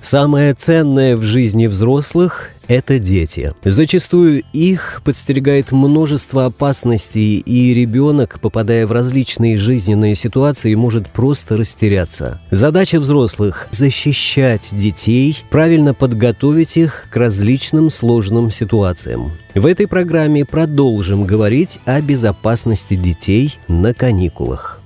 Самое ценное в жизни взрослых – это дети. Зачастую их подстерегает множество опасностей, и ребенок, попадая в различные жизненные ситуации, может просто растеряться. Задача взрослых – защищать детей, правильно подготовить их к различным сложным ситуациям. В этой программе продолжим говорить о безопасности детей на каникулах.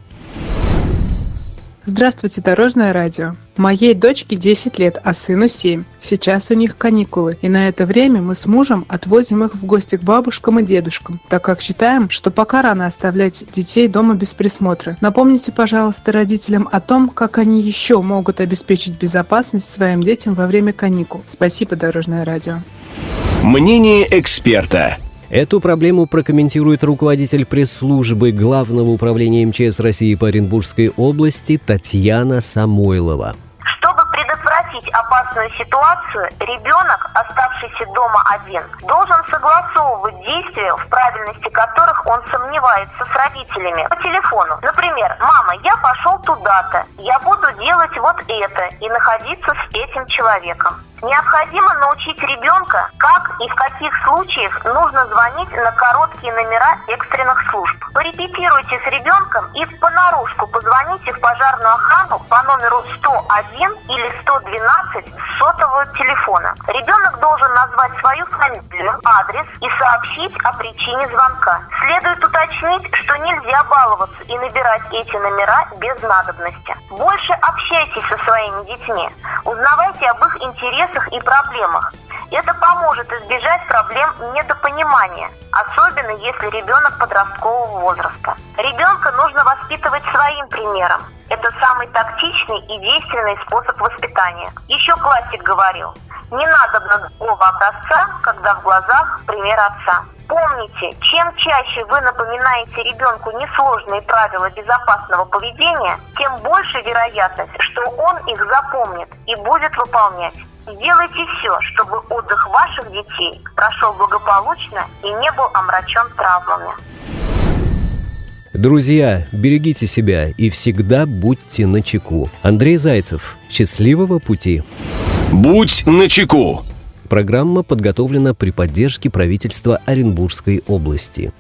Здравствуйте, Дорожное радио. Моей дочке 10 лет, а сыну 7. Сейчас у них каникулы, и на это время мы с мужем отвозим их в гости к бабушкам и дедушкам, так как считаем, что пока рано оставлять детей дома без присмотра. Напомните, пожалуйста, родителям о том, как они еще могут обеспечить безопасность своим детям во время каникул. Спасибо, Дорожное радио. Мнение эксперта. Эту проблему прокомментирует руководитель пресс-службы Главного управления МЧС России по Оренбургской области Татьяна Самойлова. Чтобы предотвратить опасную ситуацию, ребенок, оставшийся дома один, должен согласовывать действия, в правильности которых он сомневается с родителями по телефону. Например, «Мама, я пошел туда-то, я буду делать вот это и находиться с этим человеком». Необходимо научить ребенка, как и в каких случаях нужно звонить на короткие номера экстренных служб. Порепетируйте с ребенком и понарошку позвоните в пожарную охрану по номеру 101 или 112 с сотового телефона. Ребенок должен назвать свою фамилию, адрес и сообщить о причине звонка. Следует уточнить, что нельзя баловаться и набирать эти номера без надобности. Больше общайтесь со своими детьми. Узнавайте об их интересах и проблемах. Это поможет избежать проблем недопонимания, особенно если ребенок подросткового возраста. Ребенка нужно воспитывать своим примером. Это самый тактичный и действенный способ воспитания. Еще классик говорил, не надо другого образца, когда в глазах пример отца. Помните, чем чаще вы напоминаете ребенку несложные правила безопасного поведения, тем больше вероятность, что он их запомнит и будет выполнять. Сделайте все, чтобы отдых ваших детей прошел благополучно и не был омрачен травмами. Друзья, берегите себя и всегда будьте начеку. Андрей Зайцев. Счастливого пути. Будь начеку. Программа подготовлена при поддержке правительства Оренбургской области.